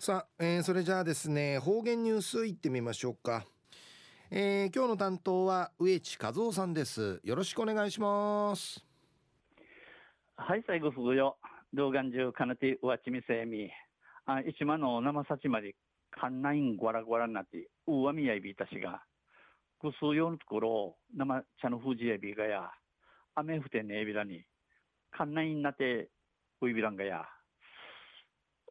さあ、えー、それじゃあですね方言ニュースいってみましょうか、えー、今日の担当は植地和夫さんです。よろしくお願いします。はい最後ふぐよ動画中かなてうわちみせみあ一間の生さちまでかんないんごらごらなってうわみやいびいたしが。ぐすうよのところ生茶のふじやびがや。雨ふてねえびらにかんないんなてういびらんがや。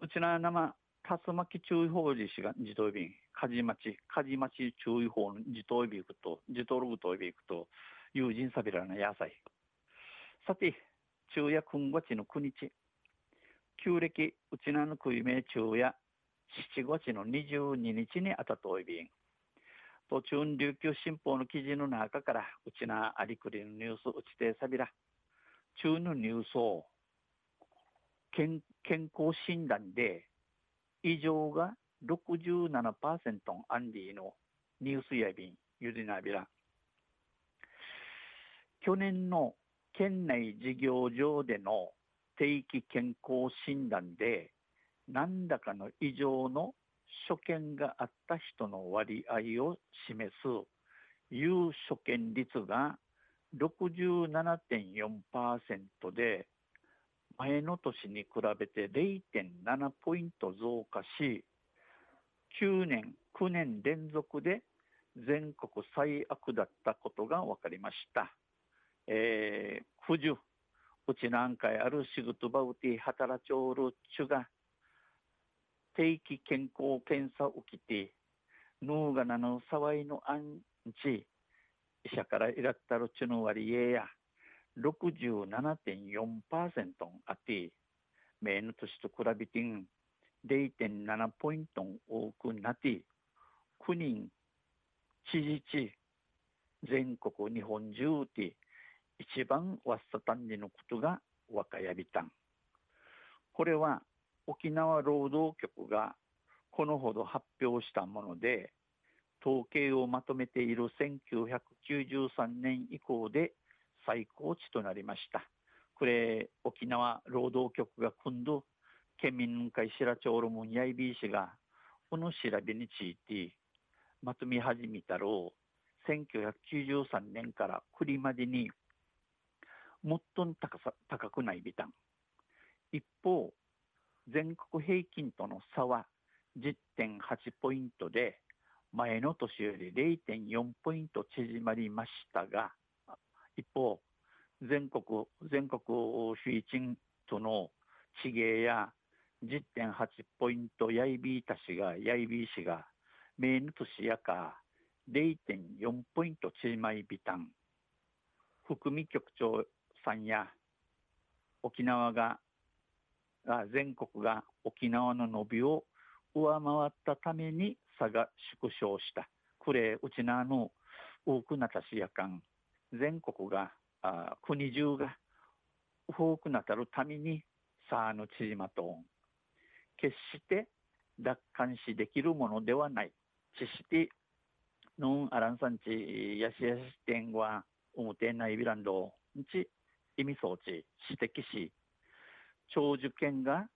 うちな生竜巻注意報実施が自動便、梶町、梶町注意報の自動便行くと、自動ログと行くと、友人サビラな野菜。さて、昼夜今月の9日、旧暦、うちなの食い名昼夜、7月の22日にあたといびん。途中琉球新報の記事の中から、うちなありくりのニュースうちてさびら。中のニュースを健健康診断で異常が67%アンディのニュースやびんゆりなびら去年の県内事業場での定期健康診断で何らかの異常の所見があった人の割合を示す有所見率が67.4%で前の年に比べて0.7ポイント増加し、9年、9年連続で全国最悪だったことが分かりました。えー、不樹、うち何回ある仕事場うて働ちょうるちゅが、定期健康検査を受けて、ぬうがなの騒いのアンチ、医者からいらったるちゅの割合や、67.4%あって、前の年と比べて0.7ポイント多くなって、9人、知事地、全国日本中で一番わっさたんじのことが若やびたん。これは沖縄労働局がこのほど発表したもので、統計をまとめている1993年以降で最高値となりました。これ、沖縄労働局が今度、県民会白町ロムンやいびいしが、この調べについて、まとめ始めたろう、1993年からくりまでに、最も高さ高くないビタン。一方、全国平均との差は10.8ポイントで、前の年より0.4ポイント縮まりましたが、一方、全国、全国首位賃との地芸や10.8ポイントやいびいたしが、やいびいしが、名の年やか0.4ポイント縮まりびたん。副味局長さんや沖縄が、全国が沖縄の伸びを上回ったために差が縮小した。これ、うちなの多くなたしやかん。全国があ国中が多くなたるためにさあの縮まと決して奪還しできるものではない。ししてのんあらんさんちやしやし店は表ないビランドんち意味装置指摘し長寿権が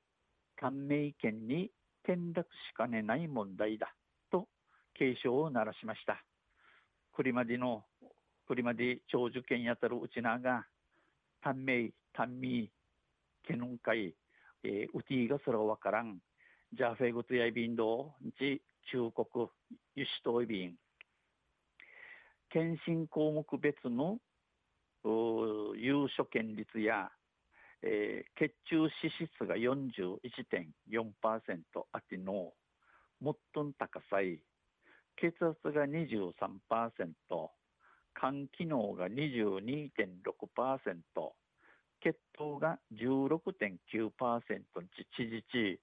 短命権に転落しかねない問題だと警鐘を鳴らしました。これまでのこれまで長寿権やたるうちなが、短命、短命、ケノン会、えー、ウティがそれわからん、ジャーフェグトやいびんど、ち、中国、輸出といびん、検診項目別の優所権率や、えー、血中脂質が41.4%あっての、最も高さい、血圧が23%、肝機能が22.6%、血糖が16.9%ちじち、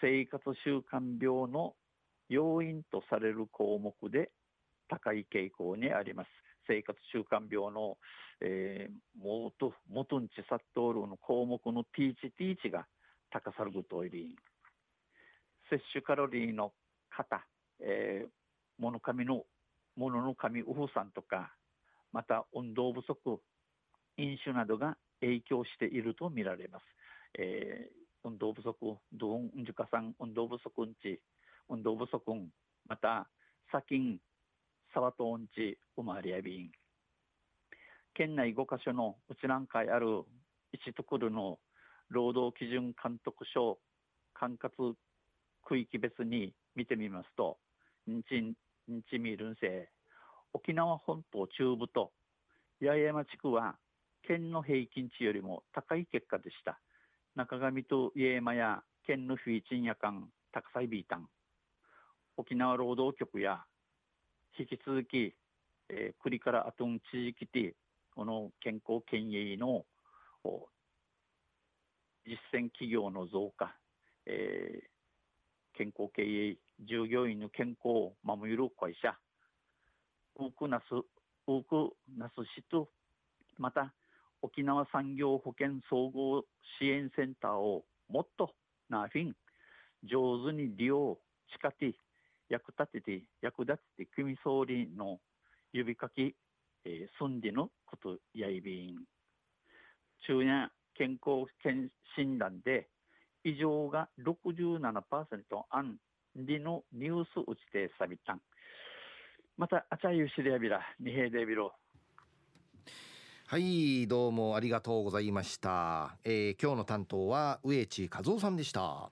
生活習慣病の要因とされる項目で高い傾向にあります。生活習慣病の、えー、もと、もとんちさっとおるの項目のティーチティーチが高さるぐといり、摂取カロリーの型、えー、物紙の、物の紙ウフさんとか、また運動不足、飲酒などが影響しているとみられます。えー、運動不足、ドン、ジュカさん、運動不足んち、運動不足ん、また、砂金、沢とんち、生まれやびん。県内5カ所の内覧会ある一ところの労働基準監督署管轄区域別に見てみますと、日日見るんせ沖縄本島中部と八重山地区は県の平均値よりも高い結果でした。中上と八重山や県のフィーチン夜間高さいビータン。沖縄労働局や引き続き、えー、栗からあとん地域でこの健康県営の実践企業の増加、えー、健康経営従業員の健康を守る会社多くなす多くなす人また沖縄産業保険総合支援センターをもっとなフィン上手に利用しかて役立てて役立てて組総理の指かき、えー、住んでのことやいびん。昼夜健康診断で異常が67%あんりのニュース打ちてさびた。んまたあちゃゆしりやびら二平でびろはい。どうもありがとうござい。ました、えー、今日の担当は植地和夫さんでした